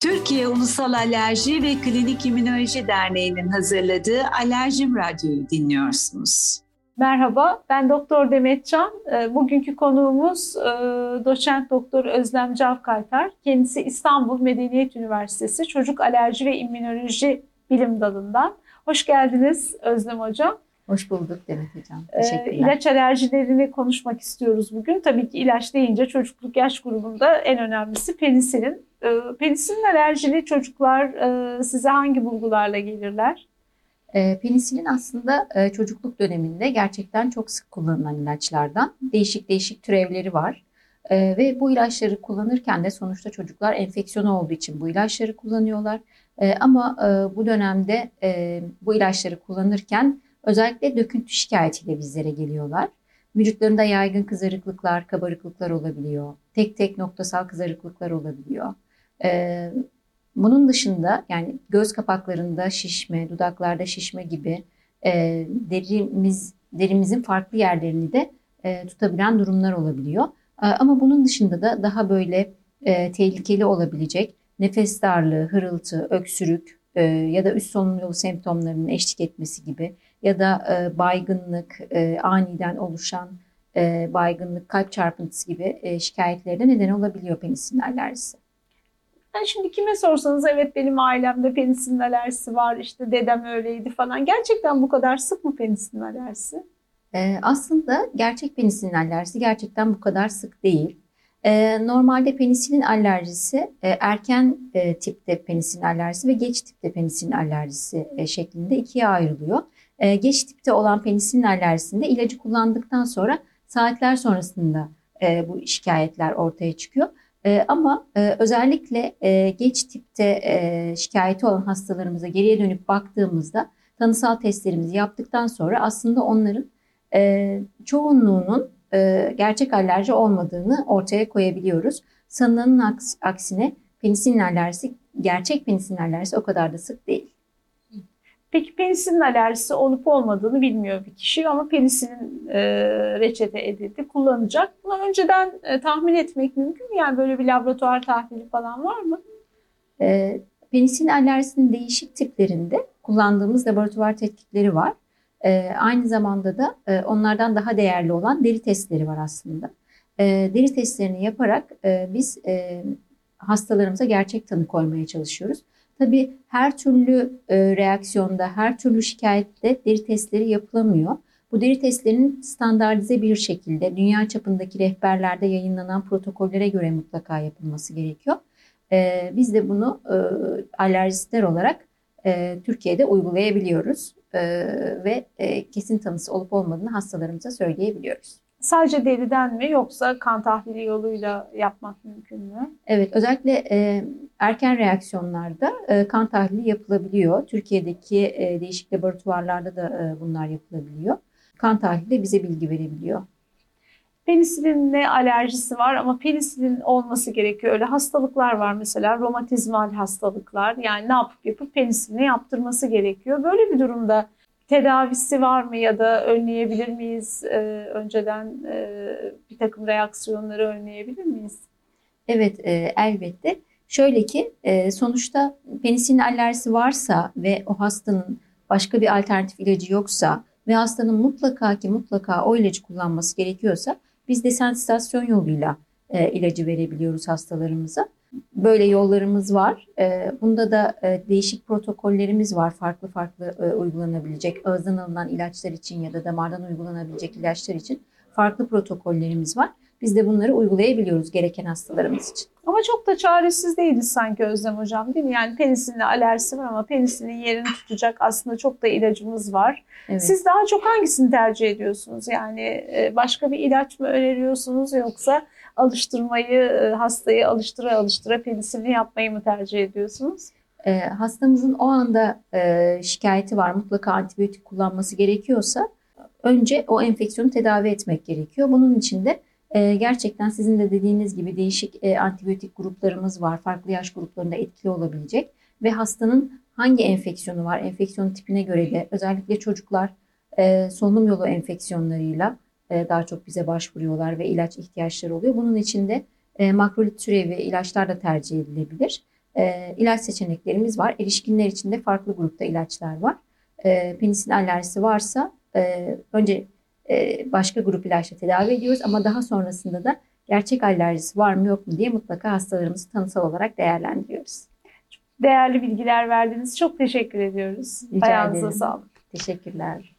Türkiye Ulusal Alerji ve Klinik İmmünoloji Derneği'nin hazırladığı Alerjim Radyo'yu dinliyorsunuz. Merhaba, ben Doktor Demet Can. Ee, bugünkü konuğumuz e, doçent doktor Özlem Cavkaytar. Kendisi İstanbul Medeniyet Üniversitesi Çocuk Alerji ve İmmünoloji Bilim Dalı'ndan. Hoş geldiniz Özlem Hocam. Hoş bulduk Demet Hocam. Ee, Teşekkürler. İlaç alerjilerini konuşmak istiyoruz bugün. Tabii ki ilaç deyince çocukluk yaş grubunda en önemlisi penisilin. Ee, penisilin alerjili çocuklar e, size hangi bulgularla gelirler? Ee, penisilin aslında e, çocukluk döneminde gerçekten çok sık kullanılan ilaçlardan. Değişik değişik türevleri var. Ve bu ilaçları kullanırken de sonuçta çocuklar enfeksiyon olduğu için bu ilaçları kullanıyorlar. Ama e, bu dönemde bu ilaçları kullanırken özellikle döküntü şikayetiyle bizlere geliyorlar. Vücutlarında yaygın kızarıklıklar, kabarıklıklar olabiliyor. Tek tek noktasal kızarıklıklar olabiliyor. Ee, bunun dışında yani göz kapaklarında şişme, dudaklarda şişme gibi e, derimiz derimizin farklı yerlerini de e, tutabilen durumlar olabiliyor. E, ama bunun dışında da daha böyle e, tehlikeli olabilecek nefes darlığı, hırıltı, öksürük e, ya da üst solunum yolu semptomlarının eşlik etmesi gibi ya da e, baygınlık, e, aniden oluşan e, baygınlık, kalp çarpıntısı gibi e, şikayetlere neden olabiliyor penisilin alerjisi. Yani şimdi kime sorsanız evet benim ailemde penisilin alerjisi var işte dedem öyleydi falan. Gerçekten bu kadar sık mı penisilin alerjisi? Ee, aslında gerçek penisilin alerjisi gerçekten bu kadar sık değil. Ee, normalde penisilin alerjisi e, erken e, tipte penisilin alerjisi ve geç tipte penisilin alerjisi e, şeklinde ikiye ayrılıyor. E, geç tipte olan penisilin alerjisinde ilacı kullandıktan sonra saatler sonrasında e, bu şikayetler ortaya çıkıyor. E, ama e, özellikle e, geç tipte e, şikayeti olan hastalarımıza geriye dönüp baktığımızda tanısal testlerimizi yaptıktan sonra aslında onların e, çoğunluğunun e, gerçek alerji olmadığını ortaya koyabiliyoruz. Sanılanın aksine penisilin alerjisi, gerçek penisilin alerjisi o kadar da sık değil. Peki penisilin alerjisi olup olmadığını bilmiyor bir kişi ama penisilin e, reçete edildi, kullanacak. Bunu önceden e, tahmin etmek mümkün mü? Yani böyle bir laboratuvar tahlili falan var mı? E, penisilin alerjisinin değişik tiplerinde kullandığımız laboratuvar tetkikleri var. E, aynı zamanda da e, onlardan daha değerli olan deri testleri var aslında. E, deri testlerini yaparak e, biz e, hastalarımıza gerçek tanı koymaya çalışıyoruz. Tabii her türlü e, reaksiyonda, her türlü şikayette deri testleri yapılamıyor. Bu deri testlerinin standartize bir şekilde dünya çapındaki rehberlerde yayınlanan protokollere göre mutlaka yapılması gerekiyor. E, biz de bunu e, alerjistler olarak e, Türkiye'de uygulayabiliyoruz e, ve e, kesin tanısı olup olmadığını hastalarımıza söyleyebiliyoruz. Sadece deriden mi yoksa kan tahlili yoluyla yapmak mümkün mü? Evet özellikle e, erken reaksiyonlarda e, kan tahlili yapılabiliyor. Türkiye'deki e, değişik laboratuvarlarda da e, bunlar yapılabiliyor. Kan tahlili bize bilgi verebiliyor. Penisilinle alerjisi var ama penisilin olması gerekiyor. Öyle hastalıklar var mesela romatizmal hastalıklar. Yani ne yapıp yapıp penisilini yaptırması gerekiyor. Böyle bir durumda tedavisi var mı ya da önleyebilir miyiz? E, önceden e, bir takım reaksiyonları önleyebilir miyiz? Evet e, elbette. Şöyle ki e, sonuçta penisilin alerjisi varsa ve o hastanın başka bir alternatif ilacı yoksa ve hastanın mutlaka ki mutlaka o ilacı kullanması gerekiyorsa biz desensitizasyon yoluyla e, ilacı verebiliyoruz hastalarımıza. Böyle yollarımız var. E, bunda da e, değişik protokollerimiz var. Farklı farklı e, uygulanabilecek ağızdan alınan ilaçlar için ya da damardan uygulanabilecek ilaçlar için farklı protokollerimiz var. Biz de bunları uygulayabiliyoruz gereken hastalarımız için. Ama çok da çaresiz değiliz sanki Özlem Hocam değil mi? Yani penisilin alerjisi var ama penisilin yerini tutacak aslında çok da ilacımız var. Evet. Siz daha çok hangisini tercih ediyorsunuz? Yani başka bir ilaç mı öneriyorsunuz yoksa alıştırmayı, e, hastayı alıştıra alıştıra penisilini yapmayı mı tercih ediyorsunuz? E, hastamızın o anda e, şikayeti var, mutlaka antibiyotik kullanması gerekiyorsa önce o enfeksiyonu tedavi etmek gerekiyor. Bunun için de e, gerçekten sizin de dediğiniz gibi değişik e, antibiyotik gruplarımız var. Farklı yaş gruplarında etkili olabilecek ve hastanın hangi enfeksiyonu var, enfeksiyon tipine göre de özellikle çocuklar e, solunum yolu enfeksiyonlarıyla daha çok bize başvuruyorlar ve ilaç ihtiyaçları oluyor. Bunun için de e, makrolit türevi ilaçlar da tercih edilebilir. e, ilaç seçeneklerimiz var. Erişkinler için de farklı grupta ilaçlar var. E, penisilin alerjisi varsa e, önce e, başka grup ilaçla tedavi ediyoruz ama daha sonrasında da gerçek alerjisi var mı yok mu diye mutlaka hastalarımızı tanısal olarak değerlendiriyoruz. Değerli bilgiler verdiniz. Çok teşekkür ediyoruz. Rica Ayağınıza ederim. sağlık. Teşekkürler.